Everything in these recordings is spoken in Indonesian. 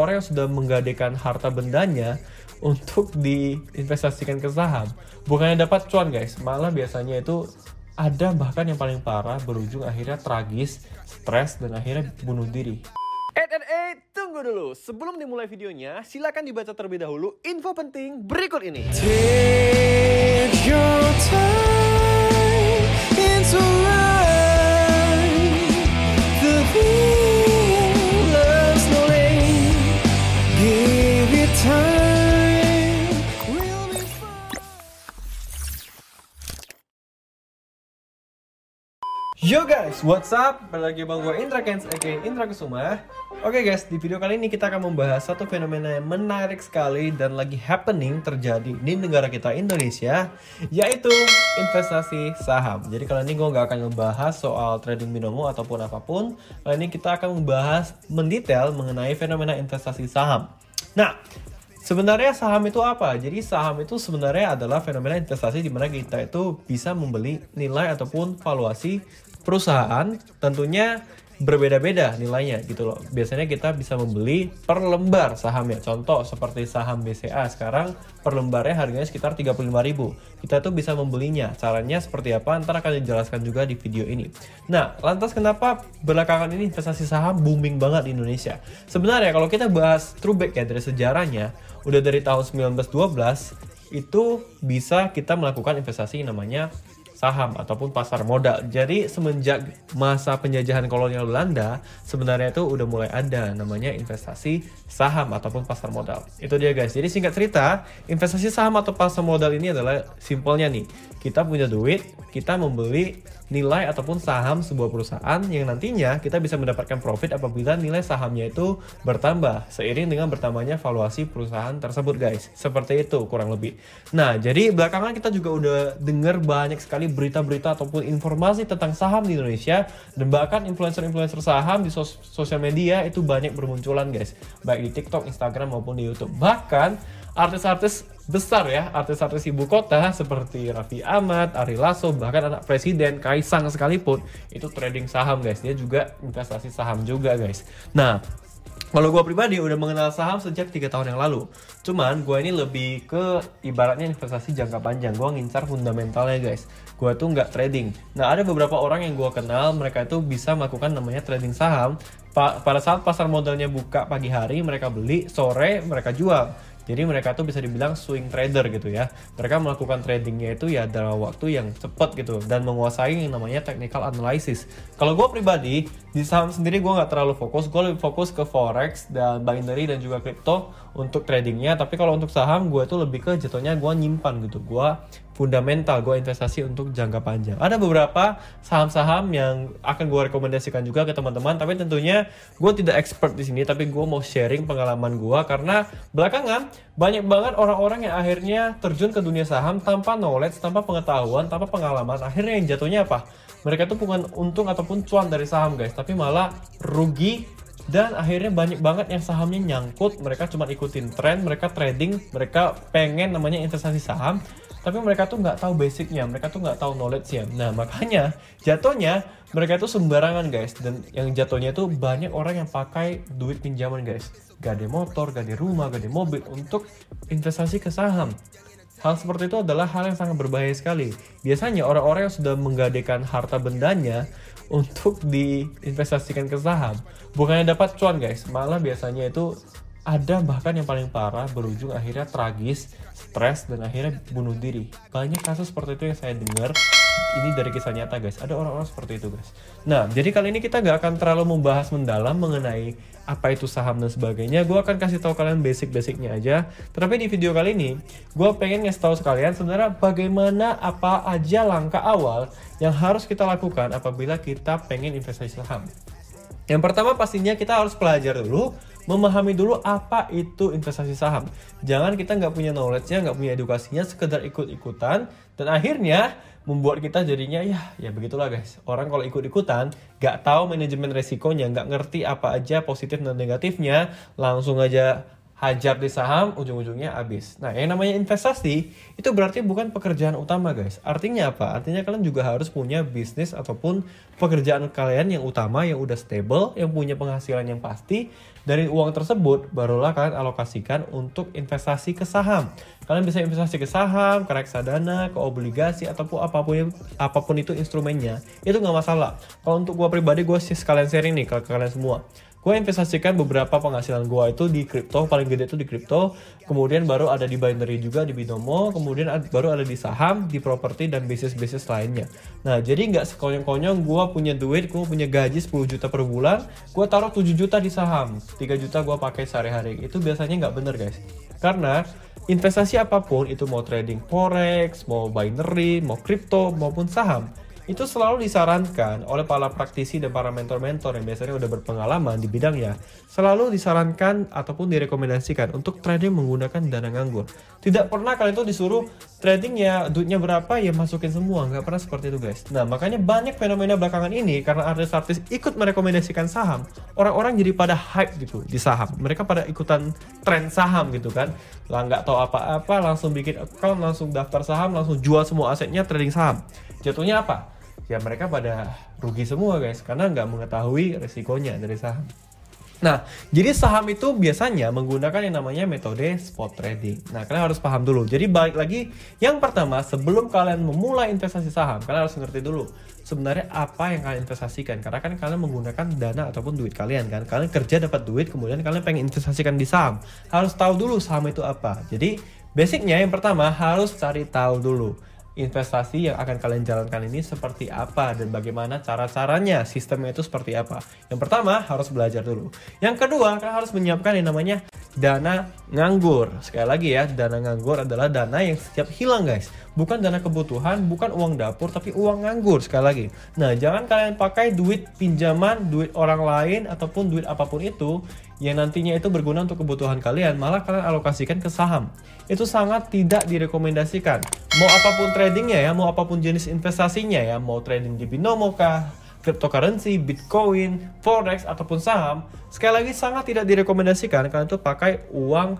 orang yang sudah menggadaikan harta bendanya untuk diinvestasikan ke saham bukannya dapat cuan guys malah biasanya itu ada bahkan yang paling parah berujung akhirnya tragis stres dan akhirnya bunuh diri Eh, eh, eh, tunggu dulu. Sebelum dimulai videonya, silakan dibaca terlebih dahulu info penting berikut ini. Take your time into Yo guys, what's up? Balik lagi bang gue Indra Kens, aka Indra Kusuma Oke guys, di video kali ini kita akan membahas satu fenomena yang menarik sekali dan lagi happening terjadi di negara kita Indonesia Yaitu investasi saham Jadi kali ini gue gak akan membahas soal trading binomo ataupun apa pun Kali ini kita akan membahas mendetail mengenai fenomena investasi saham Nah, Sebenarnya saham itu apa? Jadi saham itu sebenarnya adalah fenomena investasi di mana kita itu bisa membeli nilai ataupun valuasi perusahaan tentunya berbeda-beda nilainya gitu loh. Biasanya kita bisa membeli per lembar sahamnya. Contoh seperti saham BCA sekarang per lembarnya harganya sekitar 35.000. Kita tuh bisa membelinya. Caranya seperti apa? Ntar akan dijelaskan juga di video ini. Nah, lantas kenapa belakangan ini investasi saham booming banget di Indonesia? Sebenarnya kalau kita bahas throwback ya dari sejarahnya, udah dari tahun 1912 itu bisa kita melakukan investasi namanya saham ataupun pasar modal. Jadi semenjak masa penjajahan kolonial Belanda, sebenarnya itu udah mulai ada namanya investasi saham ataupun pasar modal. Itu dia guys. Jadi singkat cerita, investasi saham atau pasar modal ini adalah simpelnya nih. Kita punya duit, kita membeli nilai ataupun saham sebuah perusahaan yang nantinya kita bisa mendapatkan profit apabila nilai sahamnya itu bertambah seiring dengan bertambahnya valuasi perusahaan tersebut guys. Seperti itu kurang lebih. Nah, jadi belakangan kita juga udah dengar banyak sekali berita-berita ataupun informasi tentang saham di Indonesia dan bahkan influencer-influencer saham di sos sosial media itu banyak bermunculan guys, baik di TikTok, Instagram maupun di YouTube. Bahkan artis-artis besar ya, artis-artis ibu kota seperti Raffi Ahmad, Ari Lasso, bahkan anak presiden Kaisang sekalipun itu trading saham guys. Dia juga investasi saham juga guys. Nah, kalau gue pribadi udah mengenal saham sejak tiga tahun yang lalu. Cuman gue ini lebih ke ibaratnya investasi jangka panjang. Gue ngincar fundamentalnya guys. Gue tuh nggak trading. Nah ada beberapa orang yang gue kenal mereka itu bisa melakukan namanya trading saham. Pa pada saat pasar modalnya buka pagi hari mereka beli, sore mereka jual. Jadi mereka tuh bisa dibilang swing trader gitu ya. Mereka melakukan tradingnya itu ya dalam waktu yang cepat gitu dan menguasai yang namanya technical analysis. Kalau gue pribadi di saham sendiri gue nggak terlalu fokus, gue lebih fokus ke forex dan binary dan juga crypto untuk tradingnya. Tapi kalau untuk saham gue tuh lebih ke jatuhnya gue nyimpan gitu. Gue fundamental gue investasi untuk jangka panjang. Ada beberapa saham-saham yang akan gue rekomendasikan juga ke teman-teman, tapi tentunya gue tidak expert di sini, tapi gue mau sharing pengalaman gue karena belakangan banyak banget orang-orang yang akhirnya terjun ke dunia saham tanpa knowledge, tanpa pengetahuan, tanpa pengalaman. Akhirnya yang jatuhnya apa? Mereka tuh bukan untung ataupun cuan dari saham guys, tapi malah rugi dan akhirnya banyak banget yang sahamnya nyangkut mereka cuma ikutin tren mereka trading mereka pengen namanya investasi saham tapi mereka tuh nggak tahu basicnya mereka tuh nggak tahu knowledge nya nah makanya jatuhnya mereka tuh sembarangan guys. Dan yang jatuhnya tuh banyak orang yang pakai duit pinjaman guys. Gade motor gade rumah gade mobil untuk investasi ke saham. Hal seperti itu adalah hal yang sangat berbahaya sekali. Biasanya orang-orang yang sudah menggadaikan harta bendanya untuk diinvestasikan ke saham, bukannya dapat cuan guys, malah biasanya itu ada bahkan yang paling parah berujung akhirnya tragis, stres dan akhirnya bunuh diri. Banyak kasus seperti itu yang saya dengar. Ini dari kisah nyata guys. Ada orang-orang seperti itu guys. Nah, jadi kali ini kita gak akan terlalu membahas mendalam mengenai apa itu saham dan sebagainya. Gue akan kasih tahu kalian basic-basicnya aja. Tetapi di video kali ini, gue pengen ngasih tahu sekalian sebenarnya bagaimana apa aja langkah awal yang harus kita lakukan apabila kita pengen investasi saham. Yang pertama pastinya kita harus belajar dulu memahami dulu apa itu investasi saham. Jangan kita nggak punya knowledge-nya, nggak punya edukasinya, sekedar ikut-ikutan dan akhirnya membuat kita jadinya ya ya begitulah guys. Orang kalau ikut-ikutan nggak tahu manajemen resikonya, nggak ngerti apa aja positif dan negatifnya, langsung aja hajar di saham, ujung-ujungnya habis. Nah, yang namanya investasi itu berarti bukan pekerjaan utama, guys. Artinya apa? Artinya kalian juga harus punya bisnis ataupun pekerjaan kalian yang utama yang udah stable, yang punya penghasilan yang pasti. Dari uang tersebut barulah kalian alokasikan untuk investasi ke saham. Kalian bisa investasi ke saham, ke reksadana, ke obligasi ataupun apa pun apa pun itu instrumennya. Itu nggak masalah. Kalau untuk gua pribadi gua sih sekalian sharing nih ke kalian semua gue investasikan beberapa penghasilan gue itu di kripto paling gede itu di kripto. Kemudian baru ada di binary juga di binomo. Kemudian baru ada di saham di properti dan bisnis bisnis lainnya. Nah jadi nggak sekonyong-konyong gue punya duit gue punya gaji 10 juta per bulan gue taruh 7 juta di saham. 3 juta gue pakai sehari-hari. Itu biasanya nggak bener guys. Karena investasi apa pun itu mau trading forex mau binary mau kripto maupun saham itu selalu disarankan oleh para praktisi dan para mentor-mentor yang biasanya udah berpengalaman di bidangnya. Selalu disarankan ataupun direkomendasikan untuk trading menggunakan dana nganggur. Tidak pernah kalian tuh disuruh trading ya duitnya berapa ya masukin semua. Nggak pernah seperti itu guys. Nah makanya banyak fenomena belakangan ini karena artis-artis ikut merekomendasikan saham orang-orang jadi pada hype gitu di saham. Mereka pada ikutan tren saham gitu kan. Lah nggak tahu apa-apa langsung bikin account langsung daftar saham langsung jual semua asetnya trading saham. Jatuhnya apa ya mereka pada rugi semua guys karena nggak mengetahui resikonya dari saham. Nah, jadi saham itu biasanya menggunakan yang namanya metode spot trading. Nah, kalian harus paham dulu. Jadi balik lagi, yang pertama sebelum kalian memulai investasi saham, kalian harus ngerti dulu sebenarnya apa yang kalian investasikan. Karena kan kalian menggunakan dana ataupun duit kalian kan. Kalian kerja dapat duit, kemudian kalian pengen investasikan di saham. Harus tahu dulu saham itu apa. Jadi basicnya yang pertama harus cari tahu dulu investasi yang akan kalian jalankan ini seperti apa dan bagaimana cara-caranya, sistemnya itu seperti apa. Yang pertama harus belajar dulu. Yang kedua kalian harus menyiapkan yang namanya dana nganggur. Sekali lagi ya, dana nganggur adalah dana yang setiap hilang guys. Bukan dana kebutuhan, bukan uang dapur, tapi uang nganggur sekali lagi. Nah, jangan kalian pakai duit pinjaman, duit orang lain ataupun duit apa pun itu yang nantinya itu berguna untuk kebutuhan kalian, malah kalian alokasikan ke saham. Itu sangat tidak direkomendasikan. Mau apa pun tradingnya ya, mau apa pun jenis investasinya ya, mau trading di binomo kah, cryptocurrency, bitcoin, forex ataupun saham, sekali lagi sangat tidak direkomendasikan kalian tuh pakai uang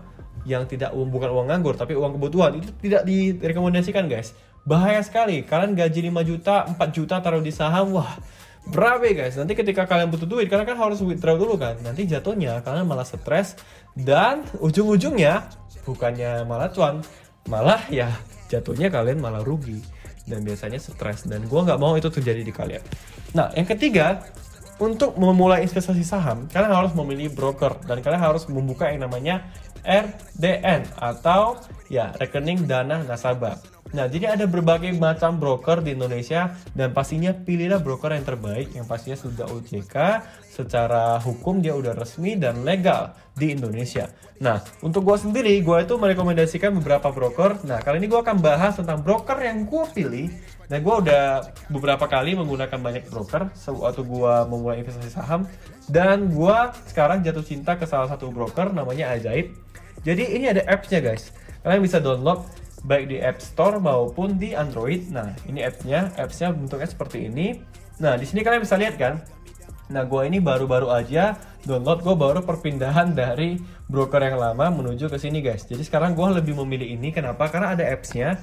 yang tidak bukan uang nganggur tapi uang kebutuhan itu tidak direkomendasikan guys. Bahaya sekali. Kalian gaji 5 juta, 4 juta taruh di saham, wah berabe guys. Nanti ketika kalian butuh duit, kalian kan harus withdraw dulu kan. Nanti jatuhnya kalian malah stres dan ujung-ujungnya bukannya malah cuan, malah ya jatuhnya kalian malah rugi dan biasanya stres dan gua nggak mau itu terjadi di kalian. Nah, yang ketiga, untuk memulai investasi saham, kalian harus memilih broker dan kalian harus membuka yang namanya RDN atau ya rekening dana nasabah. Nah, jadi ada berbagai macam broker di Indonesia dan pastinya pilihlah broker yang terbaik yang pastinya sudah OJK, secara hukum dia udah resmi dan legal di Indonesia. Nah, untuk gue sendiri, gue itu merekomendasikan beberapa broker. Nah, kali ini gue akan bahas tentang broker yang gue pilih. Nah, gue udah beberapa kali menggunakan banyak broker waktu gue memulai investasi saham. Dan gue sekarang jatuh cinta ke salah satu broker namanya Ajaib. Jadi ini ada apps-nya guys. Kalian bisa download baik di App Store maupun di Android. Nah, ini apps-nya, apps-nya bentuknya seperti ini. Nah, di sini kalian bisa lihat kan. Nah, gue ini baru-baru aja download, gue baru perpindahan dari broker yang lama menuju ke sini guys. Jadi sekarang gue lebih memilih ini, kenapa? Karena ada apps-nya,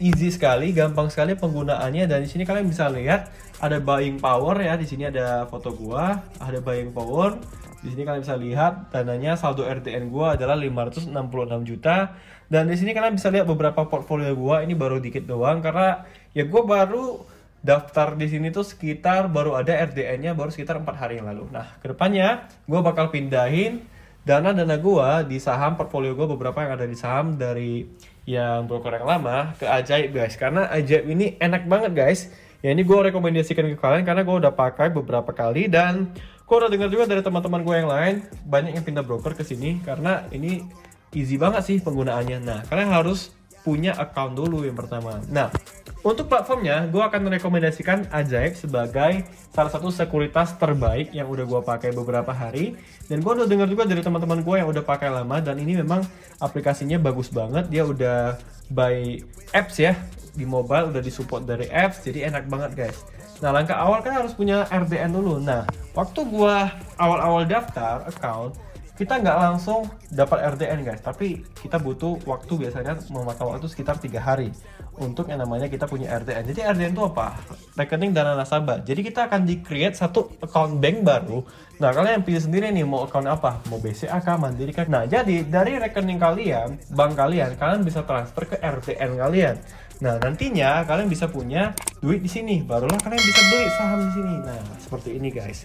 easy sekali, gampang sekali penggunaannya. Dan di sini kalian bisa lihat ada buying power ya. Di sini ada foto gue, ada buying power. Di sini kalian bisa lihat dananya saldo RTN gua adalah 566 juta dan di sini kalian bisa lihat beberapa portfolio gua ini baru dikit doang karena ya gua baru daftar di sini tuh sekitar baru ada RDN-nya baru sekitar empat hari yang lalu. Nah, ke depannya gua bakal pindahin dana-dana gua di saham portfolio gua beberapa yang ada di saham dari yang broker yang lama ke Ajaib guys karena Ajaib ini enak banget guys. Ya ini gue rekomendasikan ke kalian karena gue udah pakai beberapa kali dan gue udah dengar juga dari teman-teman gue yang lain banyak yang pindah broker ke sini karena ini easy banget sih penggunaannya. Nah kalian harus punya account dulu yang pertama. Nah untuk platformnya gue akan merekomendasikan Ajaib sebagai salah satu sekuritas terbaik yang udah gue pakai beberapa hari dan gue udah dengar juga dari teman-teman gue yang udah pakai lama dan ini memang aplikasinya bagus banget dia udah by apps ya di mobile udah disupport dari apps jadi enak banget guys nah langkah awal kan harus punya RDN dulu nah waktu gua awal-awal daftar account kita nggak langsung dapat RDN guys, tapi kita butuh waktu biasanya memakan waktu sekitar tiga hari untuk yang namanya kita punya RDN. Jadi RDN itu apa? Rekening dana nasabah. Jadi kita akan di create satu account bank baru. Nah kalian yang pilih sendiri nih mau account apa? Mau BCA kah, Mandiri kah? Nah jadi dari rekening kalian, bank kalian, kalian bisa transfer ke RDN kalian. Nah nantinya kalian bisa punya duit di sini, barulah kalian bisa beli saham di sini. Nah seperti ini guys.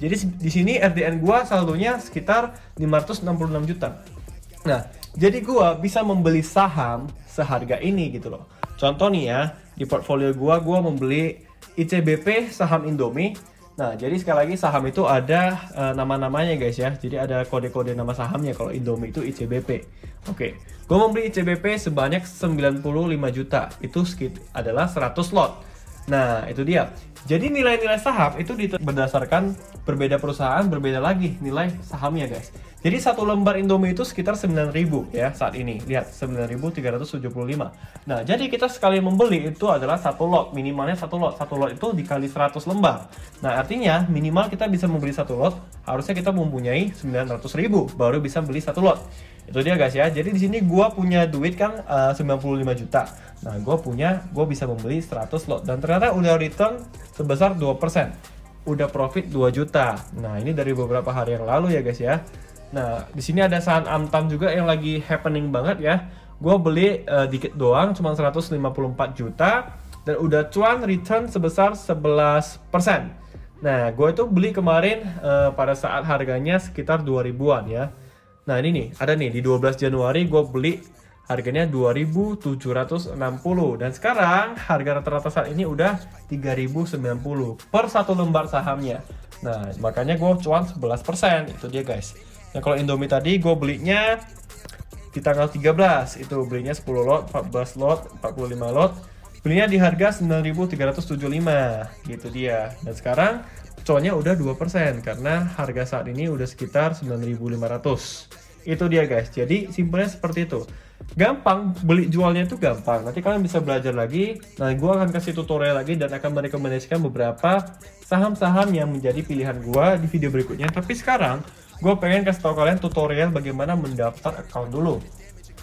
Jadi di sini RDN gua saldonya sekitar 566 juta. Nah, jadi gua bisa membeli saham seharga ini gitu loh. Contoh nih ya, di portfolio gua gua membeli ICBP saham Indomie. Nah, jadi sekali lagi saham itu ada eh, nama-namanya guys ya. Jadi ada kode-kode nama sahamnya kalau Indomie itu ICBP. Oke. Gua membeli ICBP sebanyak 95 juta. Itu sekit adalah 100 lot. Nah, itu dia. Jadi nilai-nilai saham itu berdasarkan berbeda perusahaan, berbeda lagi nilai sahamnya, guys. Jadi satu lembar Indomie itu sekitar 9.000 ya saat ini. Lihat 9.375. Nah, jadi kita sekali membeli itu adalah satu lot, minimalnya satu lot. Satu lot itu dikali 100 lembar. Nah, artinya minimal kita bisa membeli satu lot, harusnya kita mempunyai 900.000 baru bisa beli satu lot. Itu dia guys ya. Jadi di sini gua punya duit kan eh, 95 juta. Nah, gua punya gua bisa membeli 100 lot dan ternyata udah return sebesar 2%. Udah profit 2 juta. Nah, ini dari beberapa hari yang lalu ya guys ya. Nah, di sini ada saham Amtam juga yang lagi happening banget ya. Gue beli eh, dikit doang, cuma 154 juta dan udah cuan return sebesar 11%. Nah, gue itu beli kemarin eh, pada saat harganya sekitar 2000-an ya. Nah, ini nih, ada nih di 12 Januari gue beli harganya 2760 dan sekarang harga rata-rata saat ini udah 3090 per satu lembar sahamnya. Nah, makanya gue cuan 11%. Itu dia guys. Nah, kalau Indomie tadi gue belinya di tanggal 13 itu belinya 10 lot, 14 lot, 45 lot. Belinya di harga 9.375 gitu dia. Dan sekarang cuannya udah 2% karena harga saat ini udah sekitar 9.500. Itu dia guys. Jadi simpelnya seperti itu. Gampang beli jualnya itu gampang. Nanti kalian bisa belajar lagi. Nah, gue akan kasih tutorial lagi dan akan merekomendasikan beberapa saham-saham yang menjadi pilihan gue di video berikutnya. Tapi sekarang gue pengen kasih tahu kalian tutorial bagaimana mendaftar account dulu.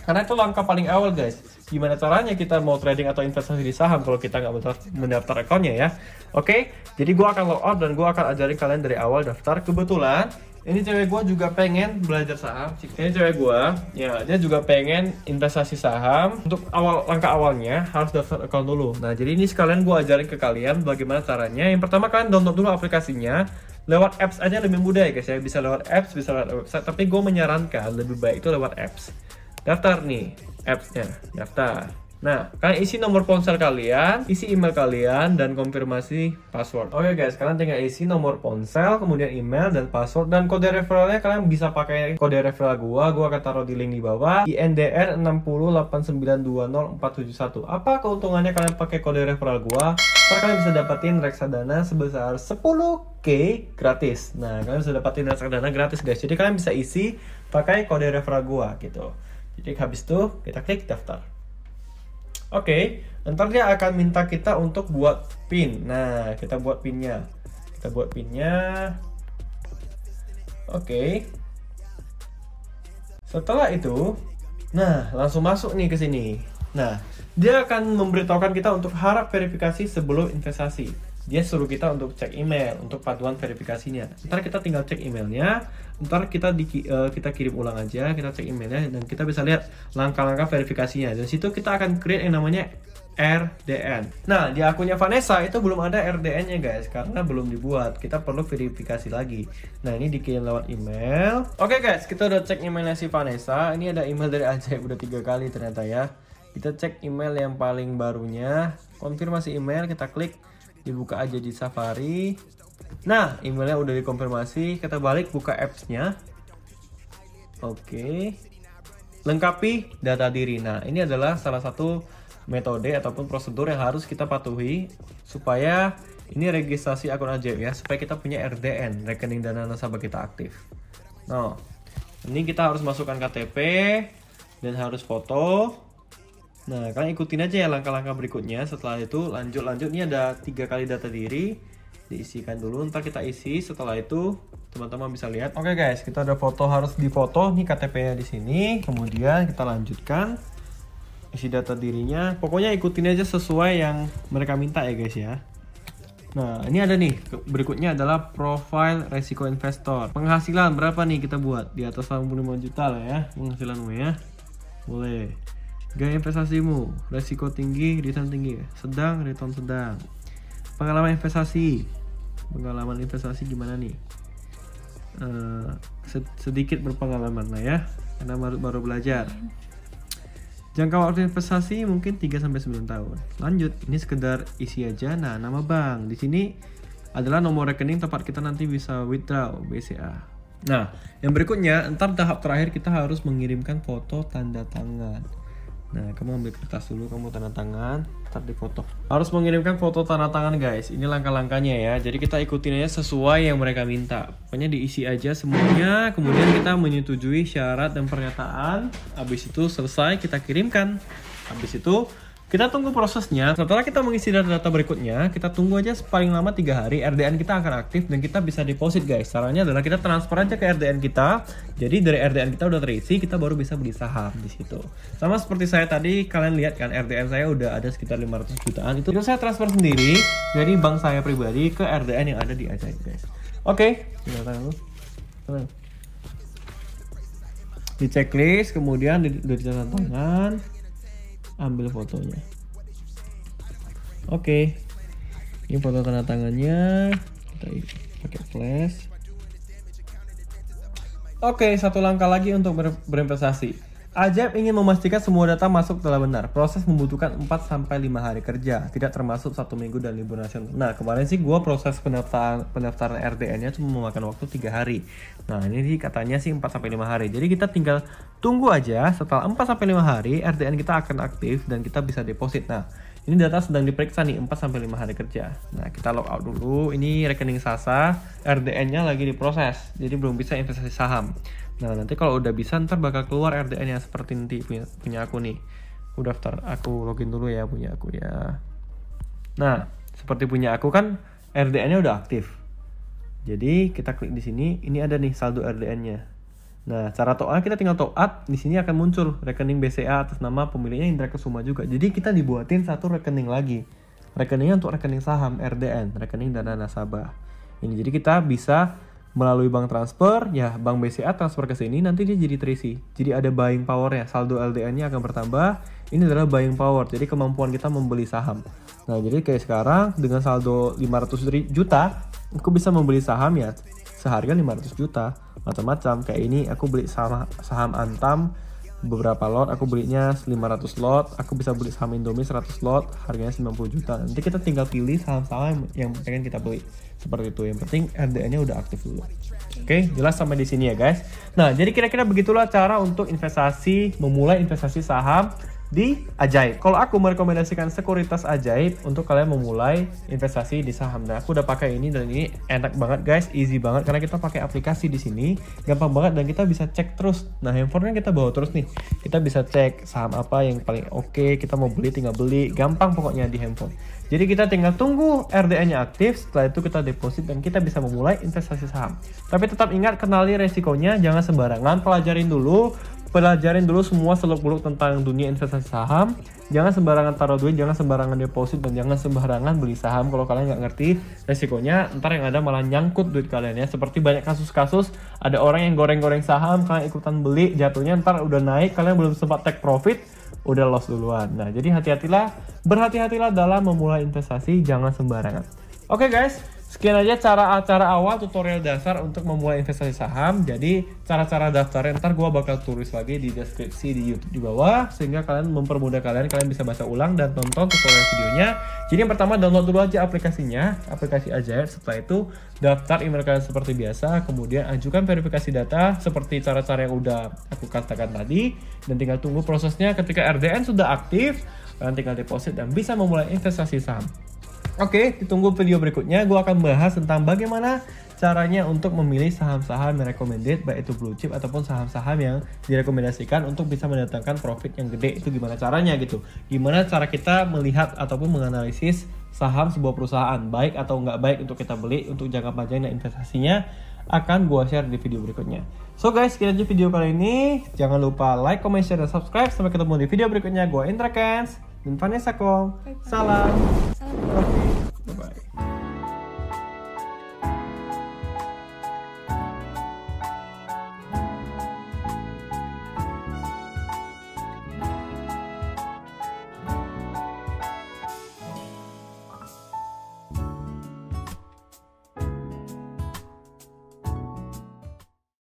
Karena itu langkah paling awal guys. Gimana caranya kita mau trading atau investasi di saham kalau kita nggak mendaftar, akunnya ya. Oke, jadi gue akan log out dan gue akan ajarin kalian dari awal daftar. Kebetulan ini cewek gue juga pengen belajar saham. Ini cewek gue, ya dia juga pengen investasi saham. Untuk awal langkah awalnya harus daftar account dulu. Nah jadi ini sekalian gue ajarin ke kalian bagaimana caranya. Yang pertama kalian download dulu aplikasinya. Lewat apps aja lebih mudah ya guys ya. Bisa lewat apps, bisa lewat website. Tapi gue menyarankan lebih baik itu lewat apps daftar nih appsnya daftar nah kalian isi nomor ponsel kalian isi email kalian dan konfirmasi password. Oke guys kalian tinggal isi nomor ponsel kemudian email dan password dan kode referralnya kalian bisa pakai kode referral gua. Gua akan taruh di link di bawah INDR 608920471 apa keuntungannya kalian pakai kode referral gua? Ntar kalian bisa dapetin reksadana sebesar 10k gratis. Nah kalian bisa dapetin reksadana gratis guys. Jadi kalian bisa isi pakai kode referral gua gitu. Jadi habis itu kita klik daftar. Oke, ntar dia akan minta kita untuk buat pin. Nah, kita buat pinnya. Kita buat pinnya. Oke. Setelah itu, nah langsung masuk nih ke sini. Nah, dia akan memberitahukan kita untuk harap verifikasi sebelum investasi dia suruh kita untuk cek email untuk paduan verifikasinya. Ntar kita tinggal cek emailnya, ntar kita di, uh, kita kirim ulang aja, kita cek emailnya dan kita bisa lihat langkah-langkah verifikasinya. Dan situ kita akan create yang namanya RDN. Nah, di akunnya Vanessa itu belum ada RDN-nya guys, karena belum dibuat. Kita perlu verifikasi lagi. Nah, ini dikirim lewat email. Oke guys, kita udah cek emailnya si Vanessa. Ini ada email dari Ajaib udah tiga kali ternyata ya. Kita cek email yang paling barunya. Konfirmasi email, kita klik dibuka aja di Safari. Nah, emailnya udah dikonfirmasi. Kita balik buka apps-nya. Oke. Lengkapi data diri. Nah, ini adalah salah satu metode ataupun prosedur yang harus kita patuhi supaya ini registrasi akun ajaib ya, supaya kita punya RDN, rekening dana nasabah kita aktif. Nah, ini kita harus masukkan KTP dan harus foto. Nah, kalian ikutin aja ya langkah-langkah berikutnya. Setelah itu lanjut-lanjut ini ada tiga kali data diri. diisikan dulu ntar kita isi setelah itu teman-teman bisa lihat oke guys kita ada foto harus difoto nih KTP-nya di sini kemudian kita lanjutkan isi data dirinya pokoknya ikutin aja sesuai yang mereka minta ya guys ya Nah, ini ada nih. Berikutnya adalah profile resiko investor. Penghasilan berapa nih kita buat? Di atas 85 juta lah ya penghasilanmu ya. Boleh. Gaya investasimu, resiko tinggi, return tinggi, sedang, return sedang. Pengalaman investasi. Pengalaman investasi gimana nih? Se- sedikit berpengalaman lah ya. Karena baru, baru belajar. Jangka waktu investasi mungkin 3 sampai 9 tahun. Lanjut, ini sekedar isi aja. Nah, nama bank di sini adalah nomor rekening tempat kita nanti bisa withdraw BCA. Nah, yang berikutnya, entar tahap terakhir kita harus mengirimkan foto tanda tangan. Nah, kamu ambil kertas dulu, kamu tanda tangan, ntar difoto. Harus mengirimkan foto tanda tangan, guys. Ini langkah-langkahnya ya. Jadi kita ikutin aja sesuai yang mereka minta. Pokoknya diisi aja semuanya, kemudian kita menyetujui syarat dan pernyataan. Habis itu selesai, kita kirimkan. Habis itu kita tunggu prosesnya. Setelah kita mengisi data-data berikutnya, kita tunggu aja paling lama tiga hari. RDN kita akan aktif dan kita bisa deposit guys. Caranya adalah kita transfer aja ke RDN kita. Jadi dari RDN kita udah terisi, kita baru bisa beli saham di situ. Sama seperti saya tadi, kalian lihat kan RDN saya udah ada sekitar 500 jutaan. Itu, saya transfer sendiri dari bank saya pribadi ke RDN yang ada di Ajaib guys. Oke, tinggal dulu. Tenang. Di checklist, kemudian di, udah ditanda tangan ambil fotonya. Oke. Ini foto tanda tangannya. Kita pakai flash. Oke satu langkah lagi untuk ber- berinvestasi Ajaib ingin memastikan semua data masuk telah benar. Proses membutuhkan 4 sampai 5 hari kerja, tidak termasuk satu minggu dan libur nasional. Nah, kemarin sih gua proses pendaftaran pendaftaran RDN-nya cuma memakan waktu 3 hari. Nah, ini sih katanya sih 4 sampai 5 hari. Jadi kita tinggal tunggu aja setelah 4 sampai 5 hari RDN kita akan aktif dan kita bisa deposit. Nah, ini data sedang diperiksa nih 4 sampai 5 hari kerja. Nah, kita log out dulu. Ini rekening Sasa, RDN-nya lagi diproses. Jadi belum bisa investasi saham. Nah, nanti kalau udah bisa ntar bakal keluar RDN yang seperti nanti punya punya aku nih. Aku daftar, aku login dulu ya punya aku ya. Nah, seperti punya aku kan RDN-nya udah aktif. Jadi kita klik di sini, ini ada nih saldo RDN-nya. Nah, cara top up kita tinggal up, di sini akan muncul rekening BCA atas nama pemiliknya Indra Kesuma juga. Jadi kita dibuatin satu rekening lagi. Rekeningnya untuk rekening saham RDN, rekening dana nasabah. Ini jadi kita bisa melalui bank transfer, ya bank BCA transfer ke sini nanti dia jadi terisi. Jadi ada buying power-nya, saldo LDN-nya akan bertambah. Ini adalah buying power, jadi kemampuan kita membeli saham. Nah, jadi kayak sekarang dengan saldo 500 ri- juta, aku bisa membeli saham ya seharga 500 juta macam-macam kayak ini aku beli saham saham Antam beberapa lot aku belinya 500 lot. Aku bisa beli saham Indomie 100 lot harganya 90 juta. Nanti kita tinggal pilih saham-saham yang pengen kita beli. Seperti itu. Yang penting RDN-nya udah aktif dulu. Oke jelas sampai di sini ya guys. Nah jadi kira-kira begitulah cara untuk investasi memulai investasi saham di Ajaib. Kalau aku merekomendasikan sekuritas Ajaib untuk kalian memulai investasi di saham. Nah, aku udah pakai ini dan ini enak banget guys, easy banget karena kita pakai aplikasi di sini, gampang banget dan kita bisa cek terus. Nah, handphonenya kita bawa terus nih. Kita bisa cek saham apa yang paling oke, kita mau beli tinggal beli, gampang pokoknya di handphone. Jadi kita tinggal tunggu RDN-nya aktif, setelah itu kita deposit dan kita bisa memulai investasi saham. Tapi tetap ingat kenali resikonya, jangan sembarangan, pelajarin dulu pelajarin dulu semua seluk-beluk tentang dunia investasi saham. Jangan sembarangan taruh duit, jangan sembarangan deposit, dan jangan sembarangan beli saham kalau kalian nggak ngerti resikonya. Ntar yang ada malah nyangkut duit kalian ya. Seperti banyak kasus-kasus ada orang yang goreng-goreng saham, kalian ikutan beli, jatuhnya ntar udah naik, kalian belum sempat take profit, udah loss duluan. Nah, jadi hati-hatilah, berhati-hatilah dalam memulai investasi, jangan sembarangan. Oke guys, sekian aja cara-cara awal tutorial dasar untuk memulai investasi saham. Jadi cara-cara daftarnya ntar gue bakal tulis lagi di deskripsi di YouTube di bawah sehingga kalian mempermudah kalian kalian bisa baca ulang dan tonton tutorial videonya. Jadi yang pertama download dulu aja aplikasinya, aplikasi Ajaib. Setelah itu daftar email kalian seperti biasa, kemudian ajukan verifikasi data seperti cara-cara yang udah aku katakan tadi dan tinggal tunggu prosesnya ketika RDN sudah aktif, kalian tinggal deposit dan bisa memulai investasi saham. Oke, ditunggu video berikutnya. Gue akan bahas tentang bagaimana caranya untuk memilih saham-saham yang recommended baik itu blue chip ataupun saham-saham yang direkomendasikan untuk bisa mendatangkan profit yang gede. Itu gimana caranya gitu. Gimana cara kita melihat ataupun menganalisis saham sebuah perusahaan baik atau nggak baik untuk kita beli untuk jangka panjang dan investasinya akan gue share di video berikutnya. So guys sekian aja video kali ini. Jangan lupa like, comment, share, dan subscribe. Sampai ketemu di video berikutnya. Gue Intrakens dan Vanessa Kong. Bye. Salam. Salam. Bye-bye.